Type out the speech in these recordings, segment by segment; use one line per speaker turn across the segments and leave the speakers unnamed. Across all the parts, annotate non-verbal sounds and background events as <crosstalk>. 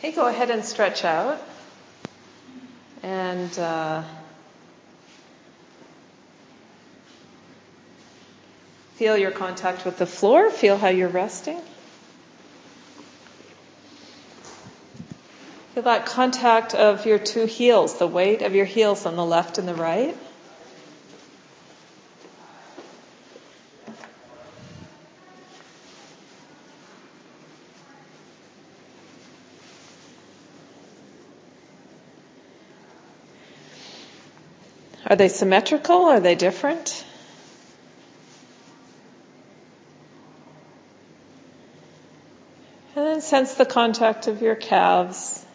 Hey, go ahead and stretch out. And uh, feel your contact with the floor. Feel how you're resting. Feel that contact of your two heels, the weight of your heels on the left and the right. Are they symmetrical? Are they different? And then sense the contact of your calves,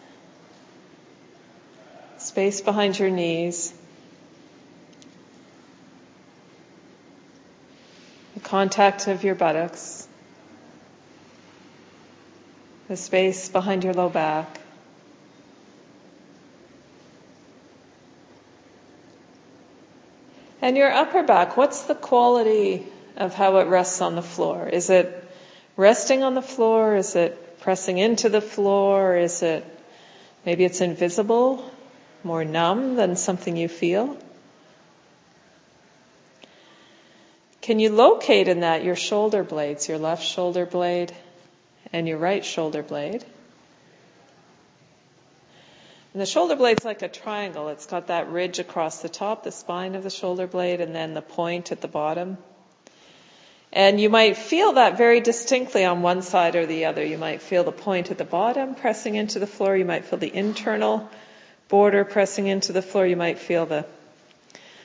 space behind your knees, the contact of your buttocks, the space behind your low back. And your upper back, what's the quality of how it rests on the floor? Is it resting on the floor? Is it pressing into the floor? Is it maybe it's invisible, more numb than something you feel? Can you locate in that your shoulder blades, your left shoulder blade and your right shoulder blade? And the shoulder blade's like a triangle. It's got that ridge across the top, the spine of the shoulder blade, and then the point at the bottom. And you might feel that very distinctly on one side or the other. You might feel the point at the bottom pressing into the floor. You might feel the internal border pressing into the floor. You might feel the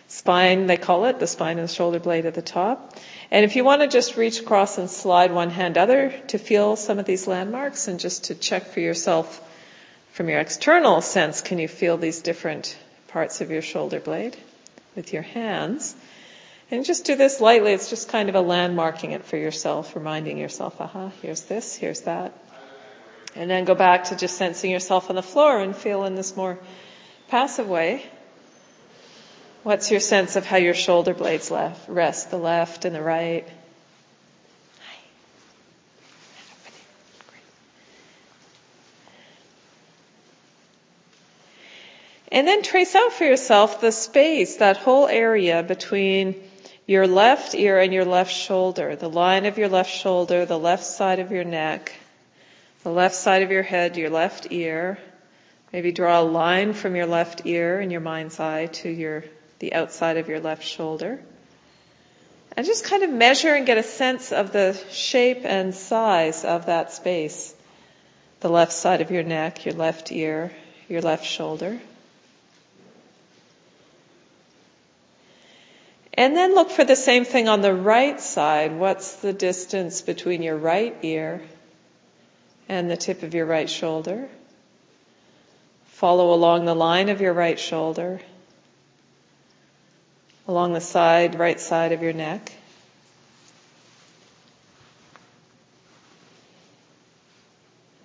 spine, they call it, the spine of the shoulder blade at the top. And if you want to just reach across and slide one hand other to feel some of these landmarks and just to check for yourself from your external sense, can you feel these different parts of your shoulder blade with your hands? And just do this lightly. It's just kind of a landmarking it for yourself, reminding yourself, aha, here's this, here's that. And then go back to just sensing yourself on the floor and feel in this more passive way. What's your sense of how your shoulder blades left, rest, the left and the right? And then trace out for yourself the space, that whole area between your left ear and your left shoulder, the line of your left shoulder, the left side of your neck, the left side of your head, your left ear. Maybe draw a line from your left ear in your mind's eye to your, the outside of your left shoulder. And just kind of measure and get a sense of the shape and size of that space. The left side of your neck, your left ear, your left shoulder. And then look for the same thing on the right side. What's the distance between your right ear and the tip of your right shoulder? Follow along the line of your right shoulder, along the side, right side of your neck.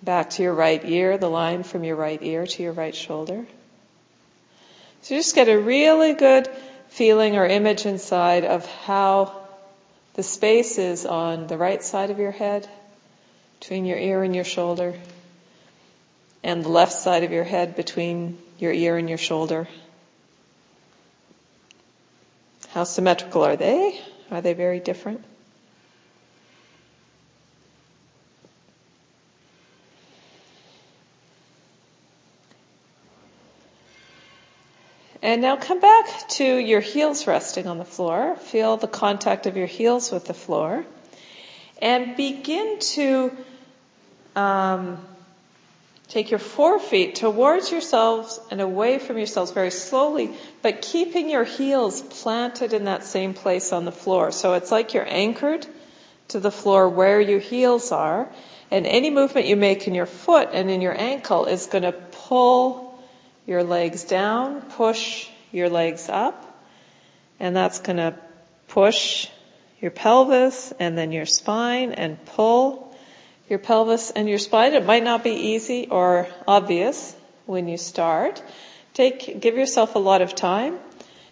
Back to your right ear, the line from your right ear to your right shoulder. So just get a really good feeling or image inside of how the space is on the right side of your head, between your ear and your shoulder, and the left side of your head between your ear and your shoulder. How symmetrical are they? Are they very different? And now come back to your heels resting on the floor. Feel the contact of your heels with the floor. And begin to um, take your forefeet towards yourselves and away from yourselves very slowly, but keeping your heels planted in that same place on the floor. So it's like you're anchored to the floor where your heels are. And any movement you make in your foot and in your ankle is going to pull your legs down, push your legs up, and that's going to push your pelvis and then your spine and pull your pelvis and your spine. It might not be easy or obvious when you start. Take, give yourself a lot of time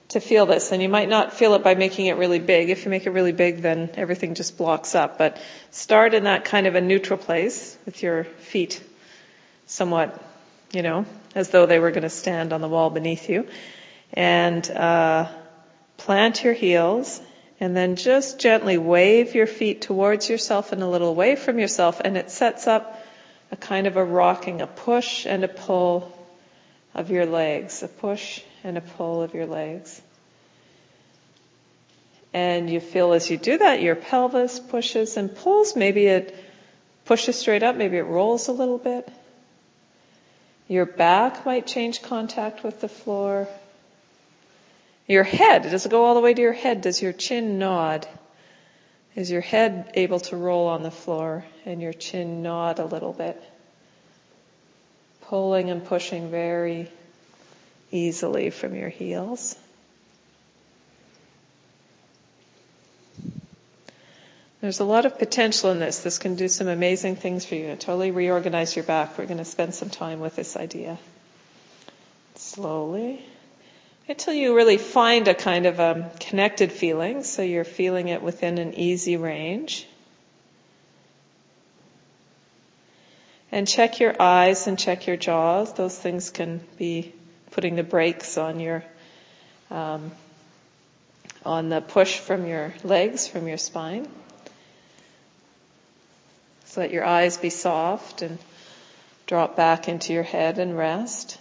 to feel this and you might not feel it by making it really big. If you make it really big, then everything just blocks up, but start in that kind of a neutral place with your feet somewhat, you know, as though they were going to stand on the wall beneath you. And uh, plant your heels and then just gently wave your feet towards yourself and a little away from yourself and it sets up a kind of a rocking, a push and a pull of your legs, a push and a pull of your legs. And you feel as you do that, your pelvis pushes and pulls. Maybe it pushes straight up, maybe it rolls a little bit. Your back might change contact with the floor. Your head, does it go all the way to your head? Does your chin nod? Is your head able to roll on the floor and your chin nod a little bit? Pulling and pushing very easily from your heels. There's a lot of potential in this. This can do some amazing things for you. Totally reorganize your back. We're going to spend some time with this idea. Slowly. Until you really find a kind of a connected feeling, so you're feeling it within an easy range. And check your eyes and check your jaws. Those things can be putting the brakes on your um, on the push from your legs, from your spine. So let your eyes be soft and drop back into your head and rest.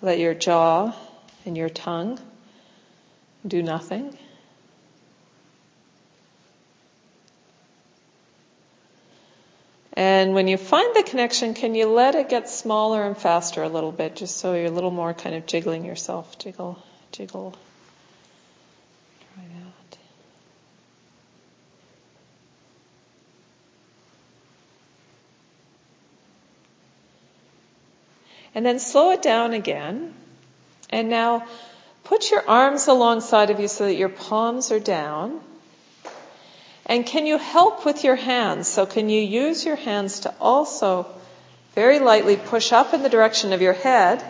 Let your jaw and your tongue do nothing. And when you find the connection, can you let it get smaller and faster a little bit, just so you're a little more kind of jiggling yourself, jiggle, jiggle. And then slow it down again. And now put your arms alongside of you so that your palms are down. And can you help with your hands? So can you use your hands to also very lightly push up in the direction of your head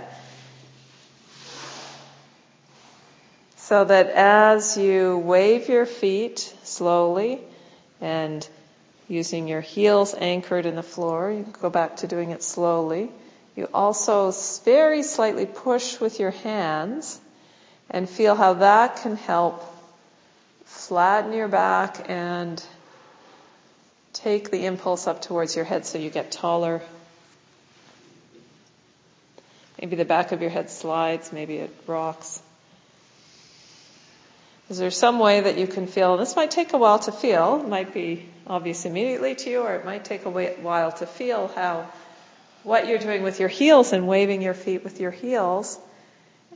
so that as you wave your feet slowly and using your heels anchored in the floor, you go back to doing it slowly. You also very slightly push with your hands and feel how that can help flatten your back and take the impulse up towards your head so you get taller. Maybe the back of your head slides, maybe it rocks. Is there some way that you can feel, this might take a while to feel, it might be obvious immediately to you, or it might take a while to feel how what you're doing with your heels and waving your feet with your heels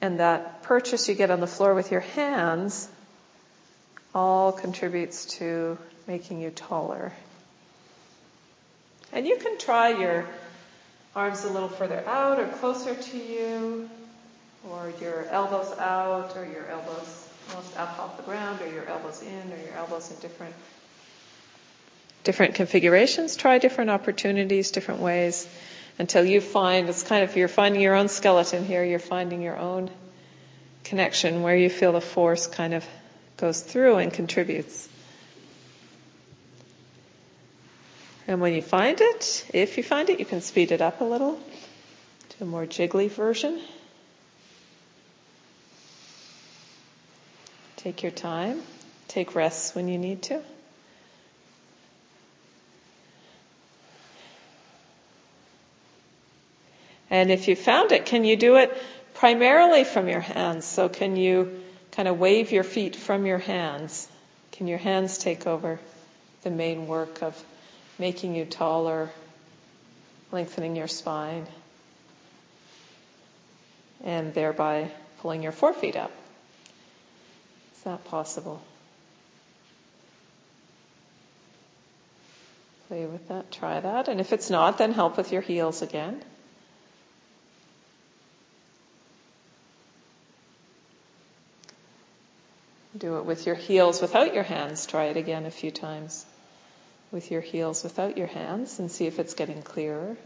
and that purchase you get on the floor with your hands all contributes to making you taller. And you can try your arms a little further out or closer to you, or your elbows out, or your elbows almost up off the ground, or your elbows in, or your elbows in different different configurations. Try different opportunities, different ways until you find it's kind of you're finding your own skeleton here, you're finding your own connection where you feel the force kind of goes through and contributes. And when you find it, if you find it, you can speed it up a little to a more jiggly version. Take your time. Take rests when you need to. And if you found it, can you do it primarily from your hands? So can you kind of wave your feet from your hands? Can your hands take over the main work of making you taller, lengthening your spine, and thereby pulling your forefeet up? Is that possible? Play with that, try that. And if it's not, then help with your heels again. Do it with your heels without your hands. Try it again a few times with your heels without your hands and see if it's getting clearer.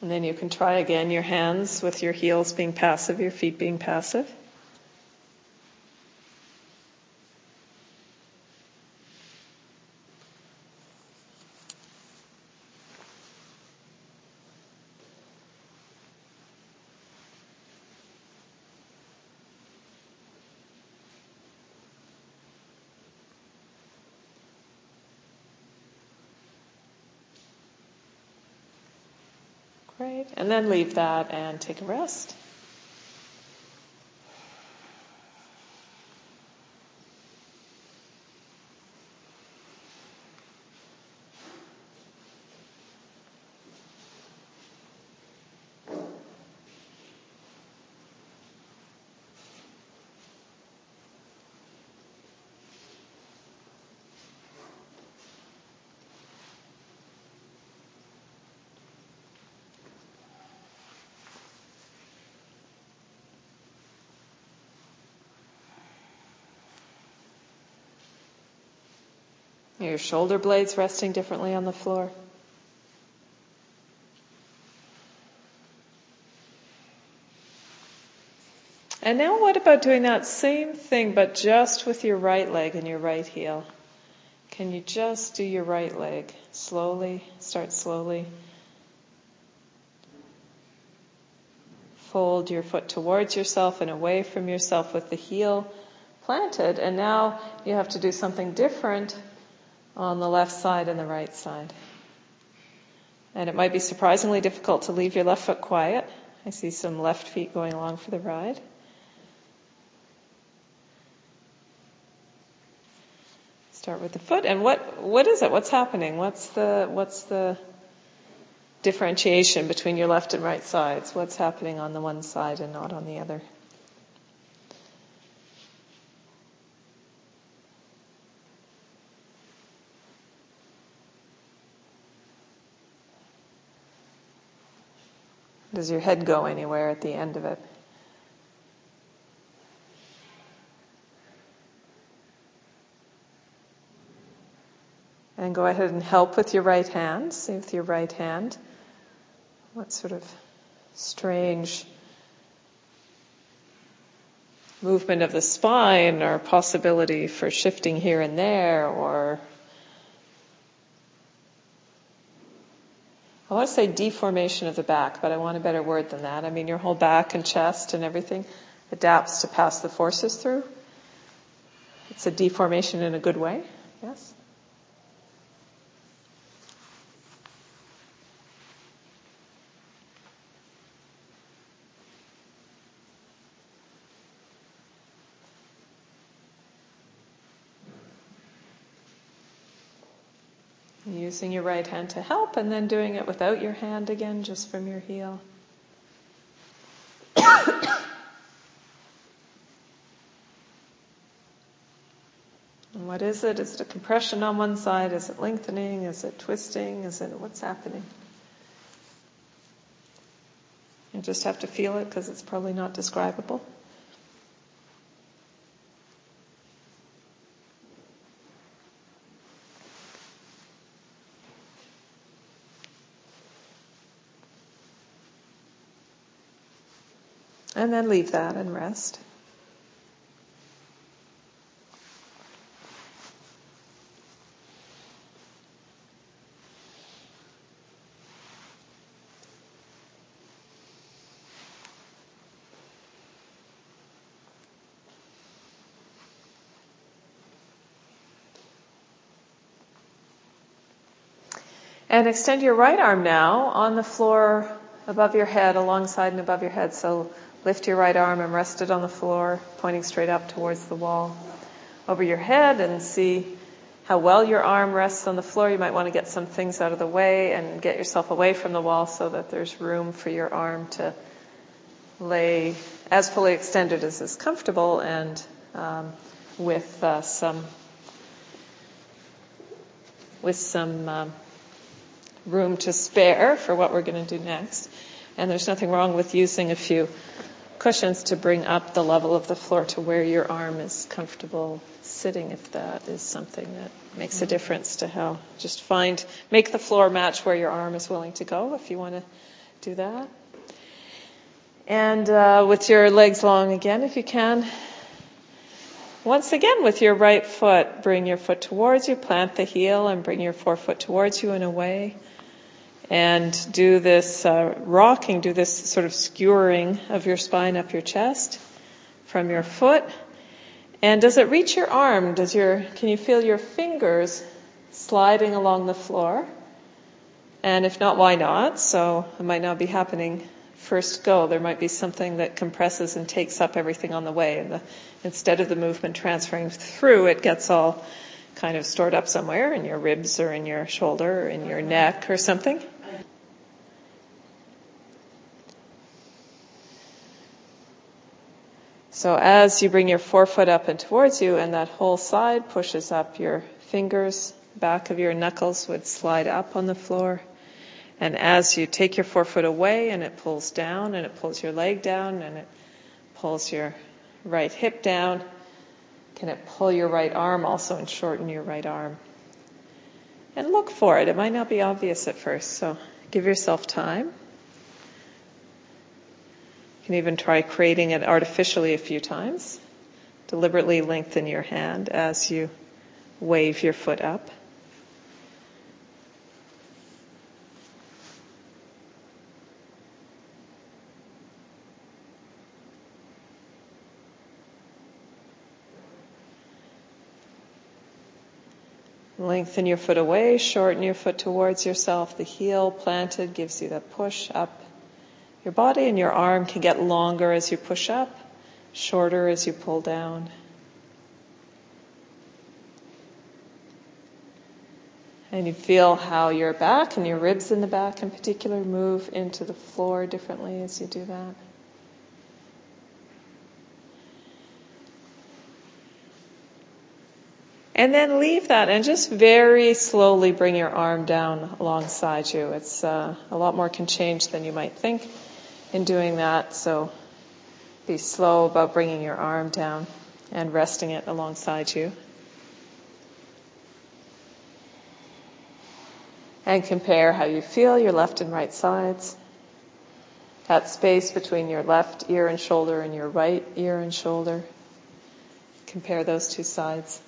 And then you can try again your hands with your heels being passive, your feet being passive. Great. And then leave that and take a rest. Your shoulder blades resting differently on the floor. And now what about doing that same thing but just with your right leg and your right heel? Can you just do your right leg slowly? Start slowly. Fold your foot towards yourself and away from yourself with the heel planted. And now you have to do something different on the left side and the right side. And it might be surprisingly difficult to leave your left foot quiet. I see some left feet going along for the ride. Start with the foot. And what, what is it? What's happening? What's the, what's the differentiation between your left and right sides? What's happening on the one side and not on the other? Does your head go anywhere at the end of it? And go ahead and help with your right hand. See with your right hand what sort of strange movement of the spine or possibility for shifting here and there or I want to say deformation of the back, but I want a better word than that. I mean, your whole back and chest and everything adapts to pass the forces through. It's a deformation in a good way. Yes? Using your right hand to help and then doing it without your hand again, just from your heel. <coughs> and what is it? Is it a compression on one side? Is it lengthening? Is it twisting? Is it what's happening? You just have to feel it because it's probably not describable. And then leave that and rest. And extend your right arm now on the floor above your head, alongside and above your head. So Lift your right arm and rest it on the floor, pointing straight up towards the wall. Over your head and see how well your arm rests on the floor. You might want to get some things out of the way and get yourself away from the wall so that there's room for your arm to lay as fully extended as is comfortable and um, with uh, some with some um, room to spare for what we're going to do next. And there's nothing wrong with using a few cushions to bring up the level of the floor to where your arm is comfortable sitting if that is something that makes a difference to how just find make the floor match where your arm is willing to go if you want to do that. And uh, with your legs long again if you can once again with your right foot bring your foot towards you plant the heel and bring your forefoot towards you and away and do this uh, rocking, do this sort of skewering of your spine up your chest from your foot. And does it reach your arm? Does your, can you feel your fingers sliding along the floor? And if not, why not? So it might not be happening first go. There might be something that compresses and takes up everything on the way. And the, instead of the movement transferring through, it gets all kind of stored up somewhere in your ribs or in your shoulder or in your neck or something. So as you bring your forefoot up and towards you and that whole side pushes up, your fingers, back of your knuckles would slide up on the floor. And as you take your forefoot away and it pulls down and it pulls your leg down and it pulls your right hip down, can it pull your right arm also and shorten your right arm? And look for it. It might not be obvious at first, so give yourself time can even try creating it artificially a few times. Deliberately lengthen your hand as you wave your foot up. Lengthen your foot away, shorten your foot towards yourself. The heel planted gives you that push up your body and your arm can get longer as you push up, shorter as you pull down. And you feel how your back and your ribs in the back in particular move into the floor differently as you do that. And then leave that and just very slowly bring your arm down alongside you. It's uh, a lot more can change than you might think in doing that. So be slow about bringing your arm down and resting it alongside you. And compare how you feel your left and right sides. That space between your left ear and shoulder and your right ear and shoulder. Compare those two sides.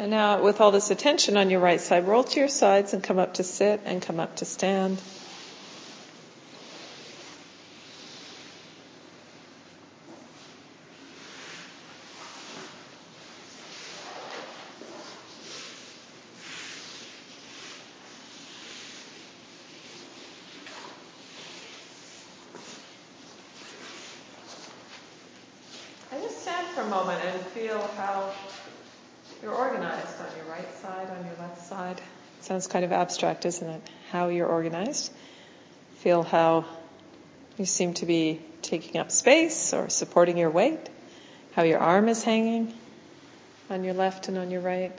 And now with all this attention on your right side, roll to your sides and come up to sit and come up to stand. And just stand for a moment and feel how you're organized on your right side, on your left side. It sounds kind of abstract, isn't it? How you're organized. Feel how you seem to be taking up space or supporting your weight. How your arm is hanging on your left and on your right.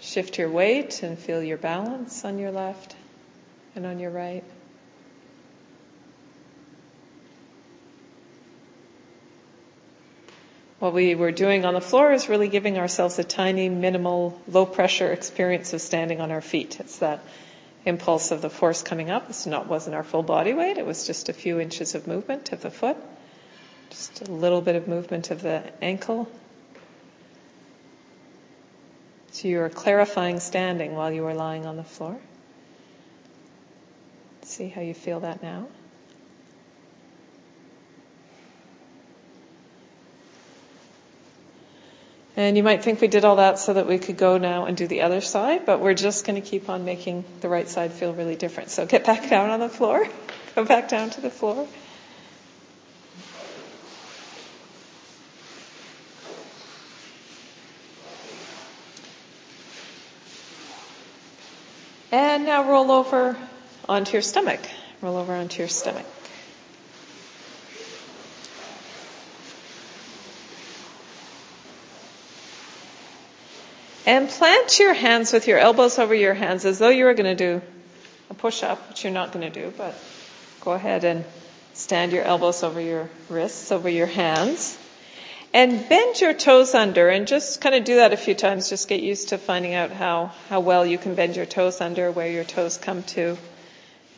Shift your weight and feel your balance on your left and on your right. What we were doing on the floor is really giving ourselves a tiny, minimal, low pressure experience of standing on our feet. It's that impulse of the force coming up. This not, wasn't our full body weight. It was just a few inches of movement of the foot. Just a little bit of movement of the ankle. So you are clarifying standing while you are lying on the floor. See how you feel that now. And you might think we did all that so that we could go now and do the other side, but we're just going to keep on making the right side feel really different. So get back down on the floor. <laughs> Go back down to the floor. And now roll over onto your stomach. Roll over onto your stomach. And plant your hands with your elbows over your hands as though you were going to do a push up, which you're not going to do, but go ahead and stand your elbows over your wrists, over your hands. And bend your toes under and just kind of do that a few times. Just get used to finding out how, how well you can bend your toes under, where your toes come to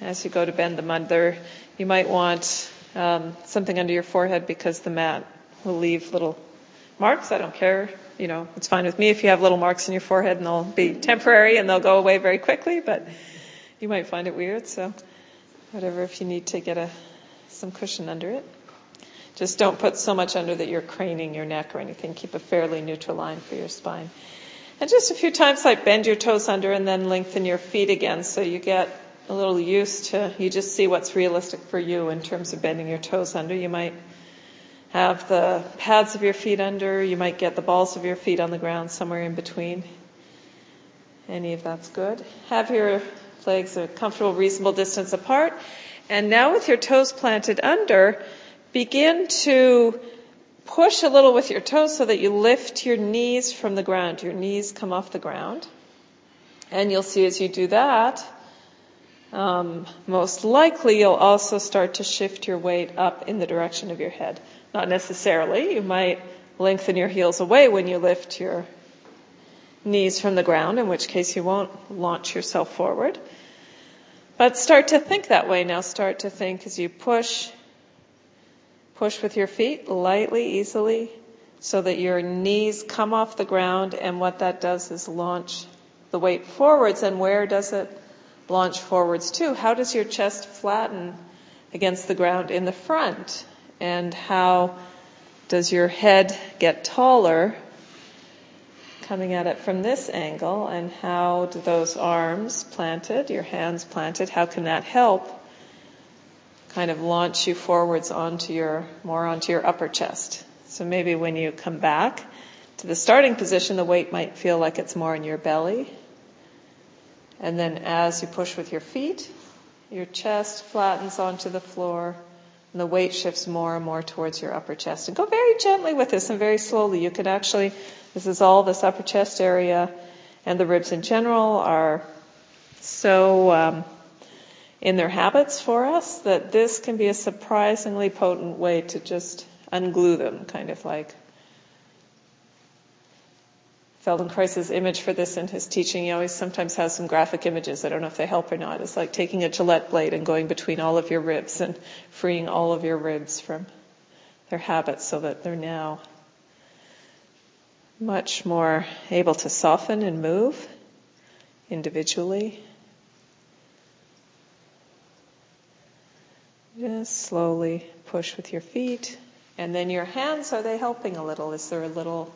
as you go to bend them under. You might want um, something under your forehead because the mat will leave little marks. I don't care. You know, it's fine with me if you have little marks in your forehead and they'll be temporary and they'll go away very quickly, but you might find it weird. So whatever, if you need to get a, some cushion under it. Just don't put so much under that you're craning your neck or anything. Keep a fairly neutral line for your spine. And just a few times like bend your toes under and then lengthen your feet again so you get a little used to, you just see what's realistic for you in terms of bending your toes under. You might have the pads of your feet under, you might get the balls of your feet on the ground somewhere in between. Any of that's good. Have your legs a comfortable, reasonable distance apart. And now with your toes planted under, begin to push a little with your toes so that you lift your knees from the ground. Your knees come off the ground. And you'll see as you do that, um, most likely you'll also start to shift your weight up in the direction of your head. Not necessarily. You might lengthen your heels away when you lift your knees from the ground, in which case you won't launch yourself forward. But start to think that way now. Start to think as you push, push with your feet lightly, easily, so that your knees come off the ground and what that does is launch the weight forwards. And where does it launch forwards to? How does your chest flatten against the ground in the front? And how does your head get taller coming at it from this angle? And how do those arms planted, your hands planted, how can that help kind of launch you forwards onto your, more onto your upper chest? So maybe when you come back to the starting position, the weight might feel like it's more in your belly and then as you push with your feet, your chest flattens onto the floor and the weight shifts more and more towards your upper chest. And go very gently with this and very slowly. You could actually, this is all this upper chest area and the ribs in general are so um, in their habits for us that this can be a surprisingly potent way to just unglue them, kind of like Feldenkrais's image for this in his teaching, he always sometimes has some graphic images. I don't know if they help or not. It's like taking a Gillette blade and going between all of your ribs and freeing all of your ribs from their habits so that they're now much more able to soften and move individually. Just slowly push with your feet. And then your hands, are they helping a little? Is there a little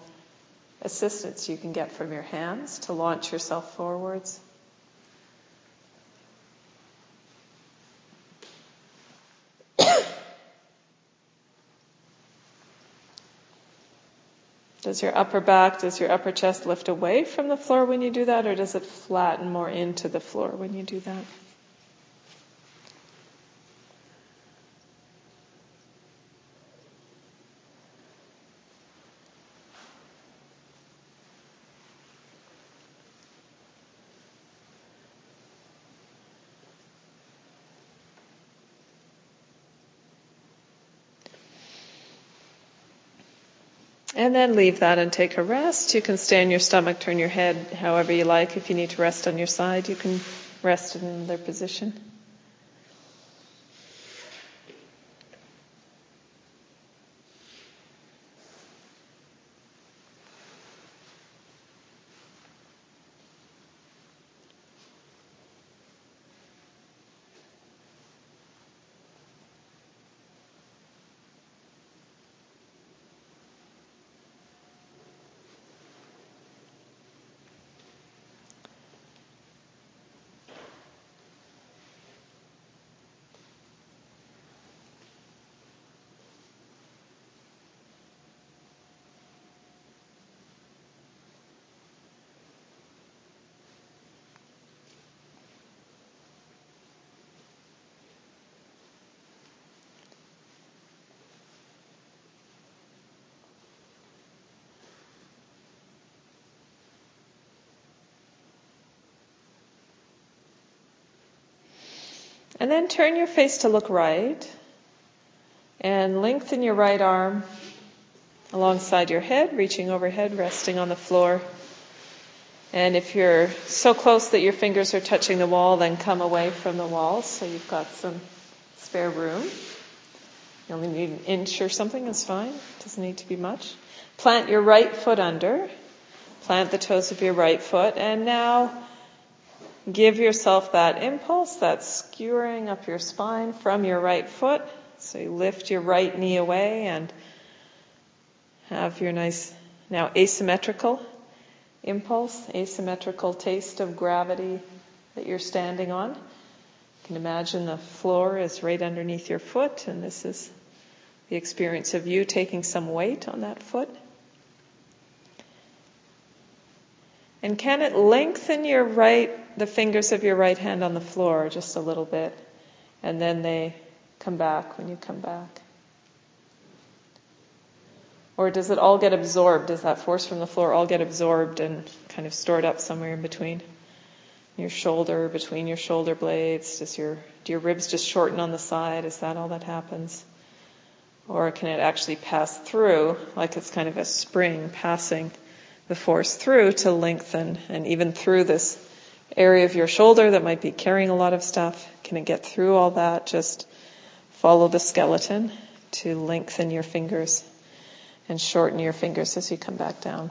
assistance you can get from your hands to launch yourself forwards. <coughs> Does your upper back, does your upper chest lift away from the floor when you do that, or does it flatten more into the floor when you do that? And then leave that and take a rest. You can stay on your stomach, turn your head however you like. If you need to rest on your side, you can rest in another position. And then turn your face to look right and lengthen your right arm alongside your head, reaching overhead, resting on the floor. And if you're so close that your fingers are touching the wall, then come away from the wall so you've got some spare room. You only need an inch or something is fine. It Doesn't need to be much. Plant your right foot under. Plant the toes of your right foot. And now give yourself that impulse, that skewering up your spine from your right foot. So you lift your right knee away and have your nice, now asymmetrical impulse, asymmetrical taste of gravity that you're standing on. You can imagine the floor is right underneath your foot, and this is the experience of you taking some weight on that foot. And can it lengthen your right, the fingers of your right hand on the floor just a little bit? And then they come back when you come back. Or does it all get absorbed? Does that force from the floor all get absorbed and kind of stored up somewhere in between? Your shoulder, between your shoulder blades? Does your, do your ribs just shorten on the side? Is that all that happens? Or can it actually pass through, like it's kind of a spring passing the force through to lengthen and even through this area of your shoulder that might be carrying a lot of stuff? Can it get through all that? Just follow the skeleton to lengthen your fingers and shorten your fingers as you come back down.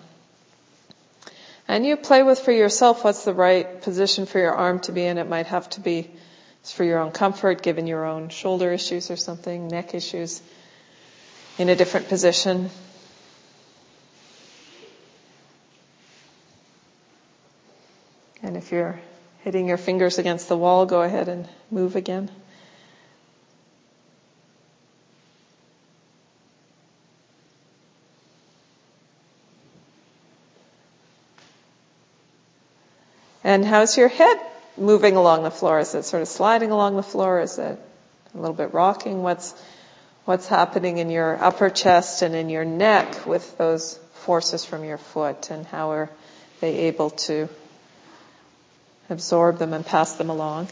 And you play with for yourself what's the right position for your arm to be in. It might have to be for your own comfort, given your own shoulder issues or something, neck issues, in a different position. If you're hitting your fingers against the wall, go ahead and move again. And how's your head moving along the floor? Is it sort of sliding along the floor? Is it a little bit rocking? What's what's happening in your upper chest and in your neck with those forces from your foot and how are they able to absorb them and pass them along?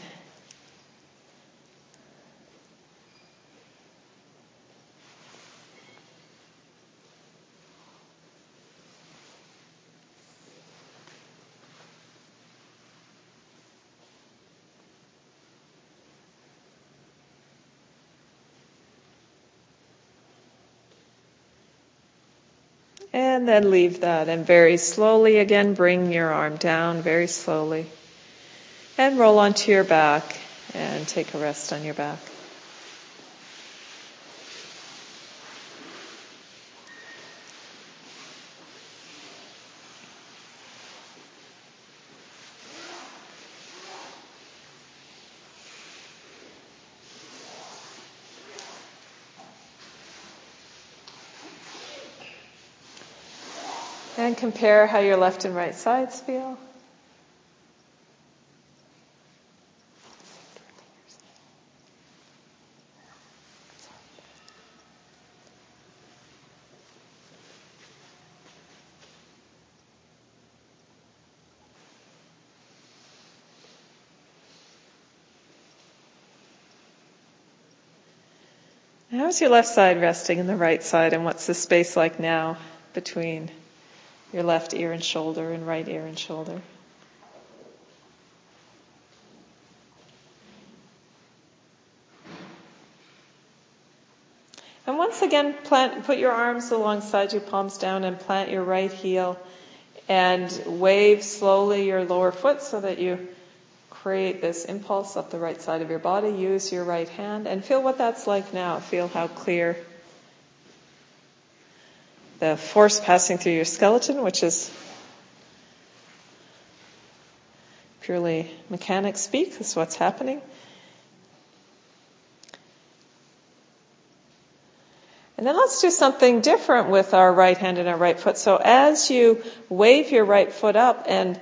And then leave that and very slowly again bring your arm down very slowly. And roll onto your back and take a rest on your back. And compare how your left and right sides feel. How's your left side resting in the right side and what's the space like now between your left ear and shoulder and right ear and shoulder. And once again, plant, put your arms alongside your palms down and plant your right heel and wave slowly your lower foot so that you create this impulse up the right side of your body. Use your right hand and feel what that's like now. Feel how clear the force passing through your skeleton, which is purely mechanic speak. Is what's happening. And then let's do something different with our right hand and our right foot. So as you wave your right foot up and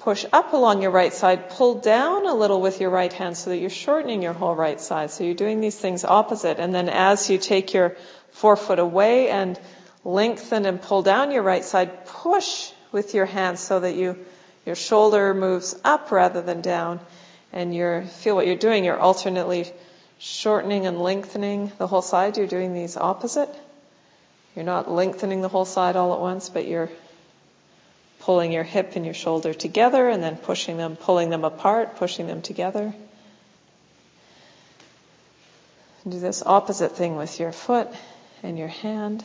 push up along your right side, pull down a little with your right hand so that you're shortening your whole right side. So you're doing these things opposite. And then as you take your forefoot away and lengthen and pull down your right side, push with your hands so that you, your shoulder moves up rather than down. And you feel what you're doing. You're alternately shortening and lengthening the whole side. You're doing these opposite. You're not lengthening the whole side all at once, but you're pulling your hip and your shoulder together and then pushing them, pulling them apart, pushing them together. Do this opposite thing with your foot and your hand.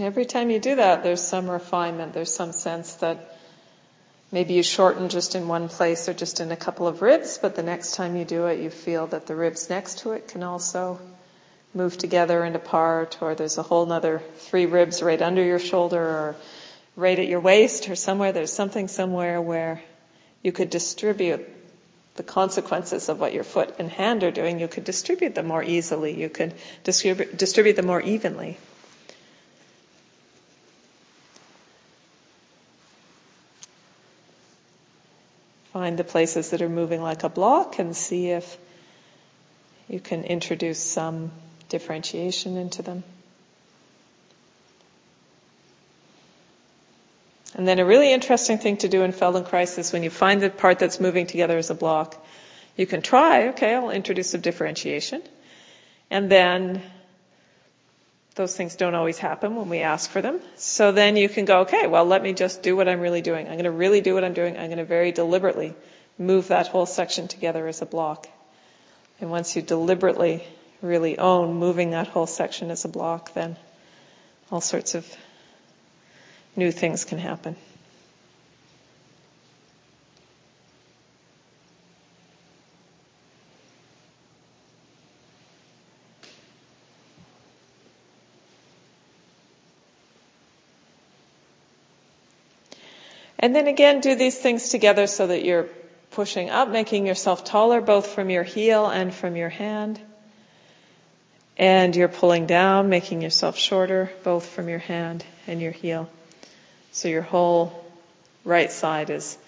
Every time you do that, there's some refinement, there's some sense that maybe you shorten just in one place or just in a couple of ribs, but the next time you do it, you feel that the ribs next to it can also move together and apart, or there's a whole other three ribs right under your shoulder or right at your waist or somewhere. There's something somewhere where you could distribute the consequences of what your foot and hand are doing. You could distribute them more easily. You could distribute, distribute them more evenly. Find the places that are moving like a block and see if you can introduce some differentiation into them. And then a really interesting thing to do in Feldenkrais is when you find the part that's moving together as a block, you can try, okay, I'll introduce some differentiation. And then those things don't always happen when we ask for them. So then you can go, okay, well, let me just do what I'm really doing. I'm going to really do what I'm doing. I'm going to very deliberately move that whole section together as a block. And once you deliberately really own moving that whole section as a block, then all sorts of new things can happen. And then again, do these things together so that you're pushing up, making yourself taller both from your heel and from your hand. And you're pulling down, making yourself shorter both from your hand and your heel. So your whole right side is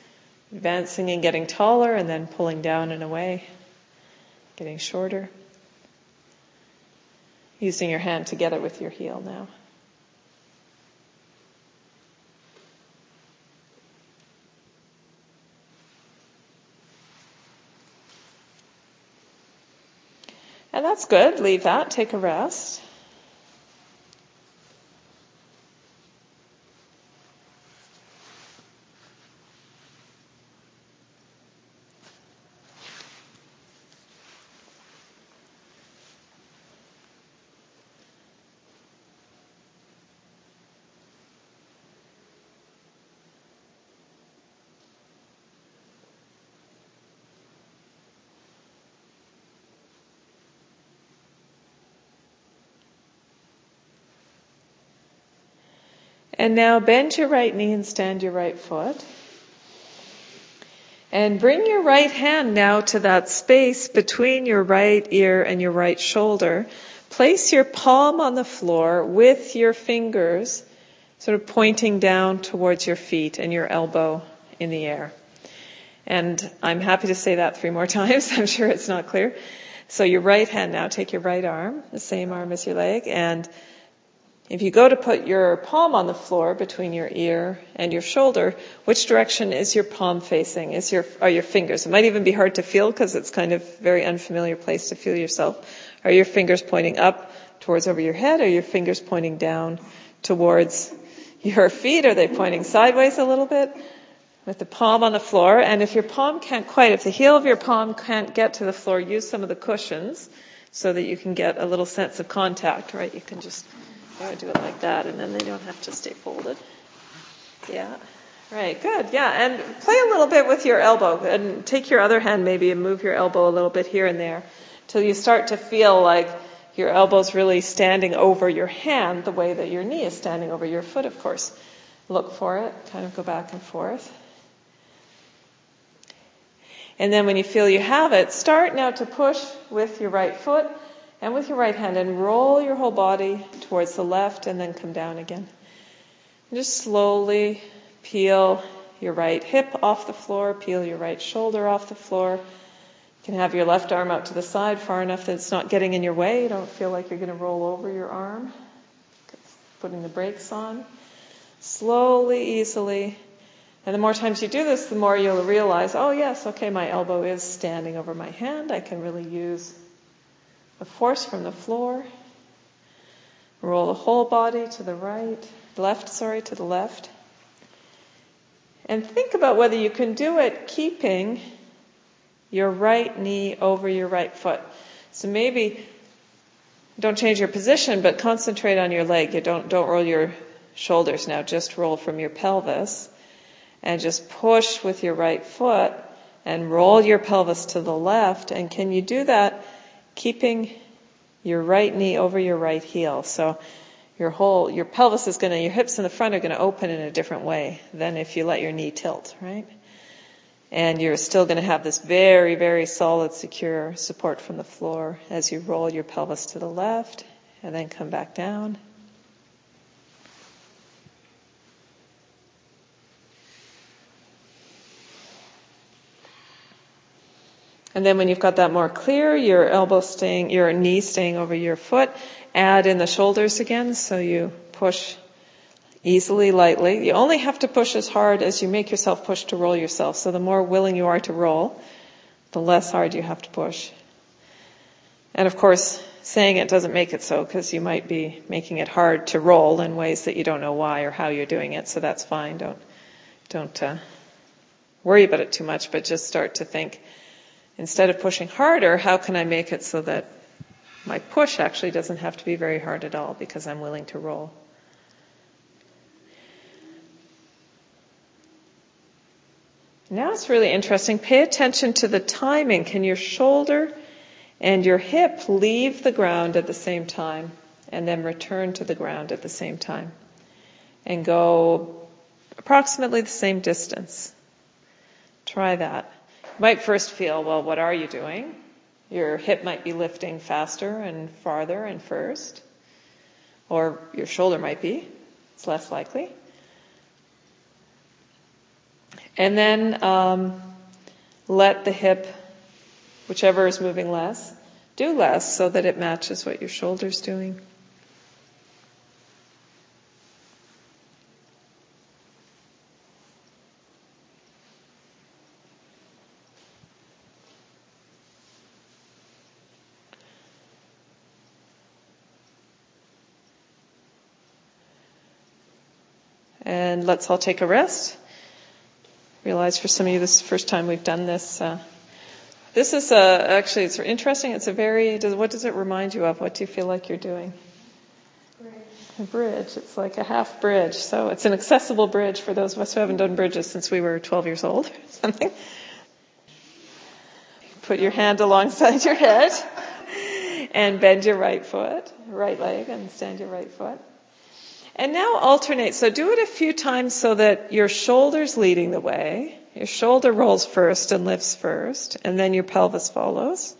advancing and getting taller and then pulling down and away, getting shorter. Using your hand together with your heel now. That's good. Leave that. Take a rest. And now bend your right knee and stand your right foot. And bring your right hand now to that space between your right ear and your right shoulder. Place your palm on the floor with your fingers sort of pointing down towards your feet and your elbow in the air. And I'm happy to say that three more <laughs> times. I'm sure it's not clear. So your right hand now, take your right arm, the same arm as your leg, and if you go to put your palm on the floor between your ear and your shoulder, which direction is your palm facing? Is your are your fingers? It might even be hard to feel because it's kind of very unfamiliar place to feel yourself. Are your fingers pointing up towards over your head? Are your fingers pointing down towards your feet? Are they pointing sideways a little bit? With the palm on the floor, and if your palm can't quite, if the heel of your palm can't get to the floor, use some of the cushions so that you can get a little sense of contact, right? You can just I do it like that, and then they don't have to stay folded. Yeah. Right, good. Yeah, and play a little bit with your elbow and take your other hand maybe and move your elbow a little bit here and there till you start to feel like your elbow's really standing over your hand the way that your knee is standing over your foot, of course. Look for it, kind of go back and forth. And then when you feel you have it, start now to push with your right foot and with your right hand and roll your whole body towards the left and then come down again. And just slowly peel your right hip off the floor, peel your right shoulder off the floor. You can have your left arm out to the side far enough that it's not getting in your way. You don't feel like you're going to roll over your arm. Putting the brakes on. Slowly, easily. And the more times you do this, the more you'll realize, oh yes, okay, my elbow is standing over my hand. I can really use the force from the floor. Roll the whole body to the right, left, sorry, to the left. And think about whether you can do it keeping your right knee over your right foot. So maybe don't change your position, but concentrate on your leg. You don't, don't roll your shoulders now, just roll from your pelvis and just push with your right foot and roll your pelvis to the left. And can you do that keeping your right knee over your right heel? So your whole, your pelvis is going to, your hips in the front are going to open in a different way than if you let your knee tilt, right? And you're still going to have this very, very solid, secure support from the floor as you roll your pelvis to the left and then come back down. And then when you've got that more clear, your elbow staying, your knee staying over your foot, add in the shoulders again so you push easily, lightly. You only have to push as hard as you make yourself push to roll yourself. So the more willing you are to roll, the less hard you have to push. And of course, saying it doesn't make it so because you might be making it hard to roll in ways that you don't know why or how you're doing it. So that's fine. Don't, don't, uh, worry about it too much, but just start to think, instead of pushing harder, how can I make it so that my push actually doesn't have to be very hard at all because I'm willing to roll. Now it's really interesting. Pay attention to the timing. Can your shoulder and your hip leave the ground at the same time and then return to the ground at the same time and go approximately the same distance? Try that. Might first feel, well, what are you doing? Your hip might be lifting faster and farther and first, or your shoulder might be. It's less likely. And then um, let the hip, whichever is moving less, do less so that it matches what your shoulder's doing. And let's all take a rest realize for some of you this is the first time we've done this. Uh, this is uh, actually it's interesting. It's a very. Does, what does it remind you of? What do you feel like you're doing?
Bridge.
A bridge. It's like a half bridge. So it's an accessible bridge for those of us who haven't done bridges since we were 12 years old or <laughs> something. Put your hand alongside your head <laughs> and bend your right foot, right leg, and stand your right foot. And now alternate. So do it a few times so that your shoulder's leading the way. Your shoulder rolls first and lifts first, and then your pelvis follows.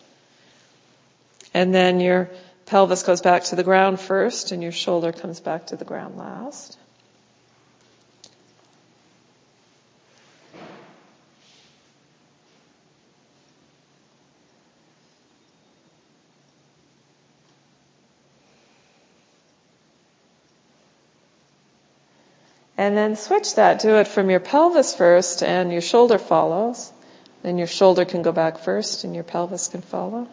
And then your pelvis goes back to the ground first, and your shoulder comes back to the ground last. And then switch that. Do it from your pelvis first and your shoulder follows. Then your shoulder can go back first and your pelvis can follow.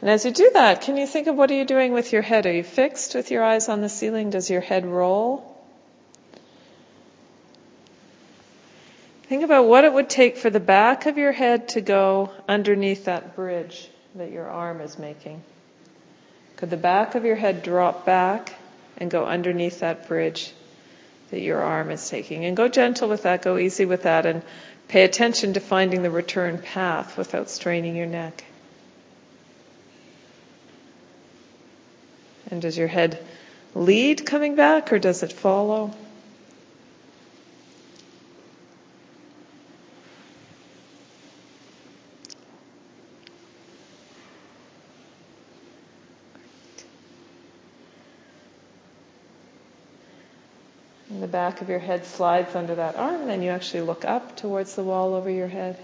And as you do that, can you think of what are you doing with your head? Are you fixed with your eyes on the ceiling? Does your head roll? Think about what it would take for the back of your head to go underneath that bridge that your arm is making. Could the back of your head drop back and go underneath that bridge that your arm is taking? And go gentle with that, go easy with that, and pay attention to finding the return path without straining your neck. And does your head lead coming back or does it follow? Back of your head slides under that arm, and then you actually look up towards the wall over your head.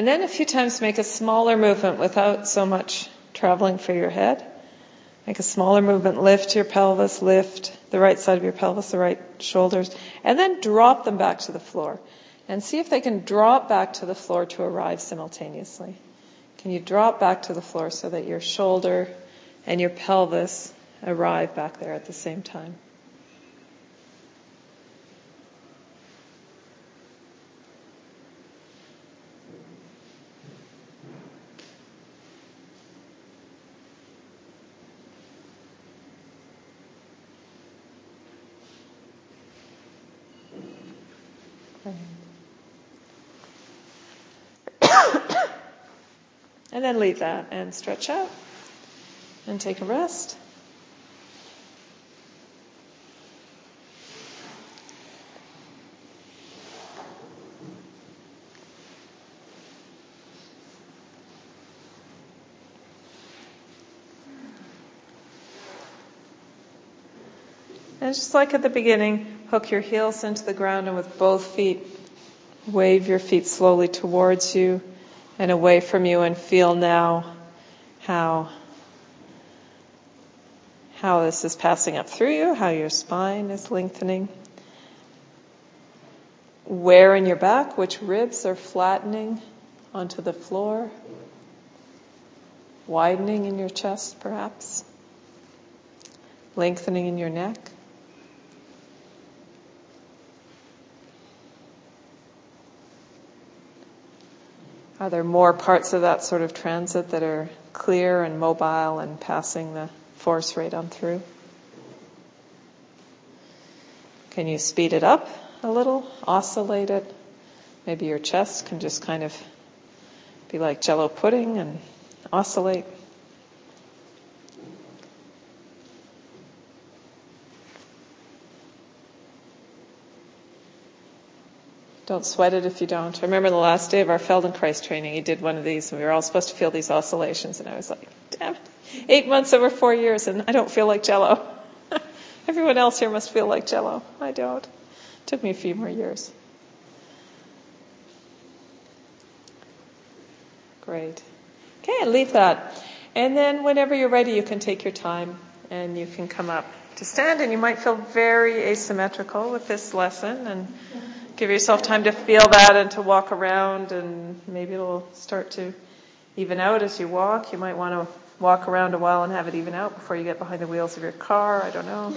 And then a few times make a smaller movement without so much traveling for your head. Make a smaller movement, lift your pelvis, lift the right side of your pelvis, the right shoulders, and then drop them back to the floor. And see if they can drop back to the floor to arrive simultaneously. Can you drop back to the floor so that your shoulder and your pelvis arrive back there at the same time? And then leave that and stretch out and take a rest. And just like at the beginning, hook your heels into the ground and with both feet, wave your feet slowly towards you and away from you and feel now how how this is passing up through you, how your spine is lengthening. Where in your back, which ribs are flattening onto the floor, widening in your chest perhaps, lengthening in your neck. Are there more parts of that sort of transit that are clear and mobile and passing the force right on through? Can you speed it up a little, oscillate it? Maybe your chest can just kind of be like jello pudding and oscillate. Don't sweat it if you don't. I remember the last day of our Feldenkrais training, he did one of these, and we were all supposed to feel these oscillations, and I was like, damn it, eight months over four years, and I don't feel like jello. <laughs> Everyone else here must feel like jello. I don't. It took me a few more years. Great. Okay, leave that. And then whenever you're ready, you can take your time and you can come up to stand, and you might feel very asymmetrical with this lesson, and give yourself time to feel that and to walk around and maybe it'll start to even out as you walk. You might want to walk around a while and have it even out before you get behind the wheels of your car. I don't know.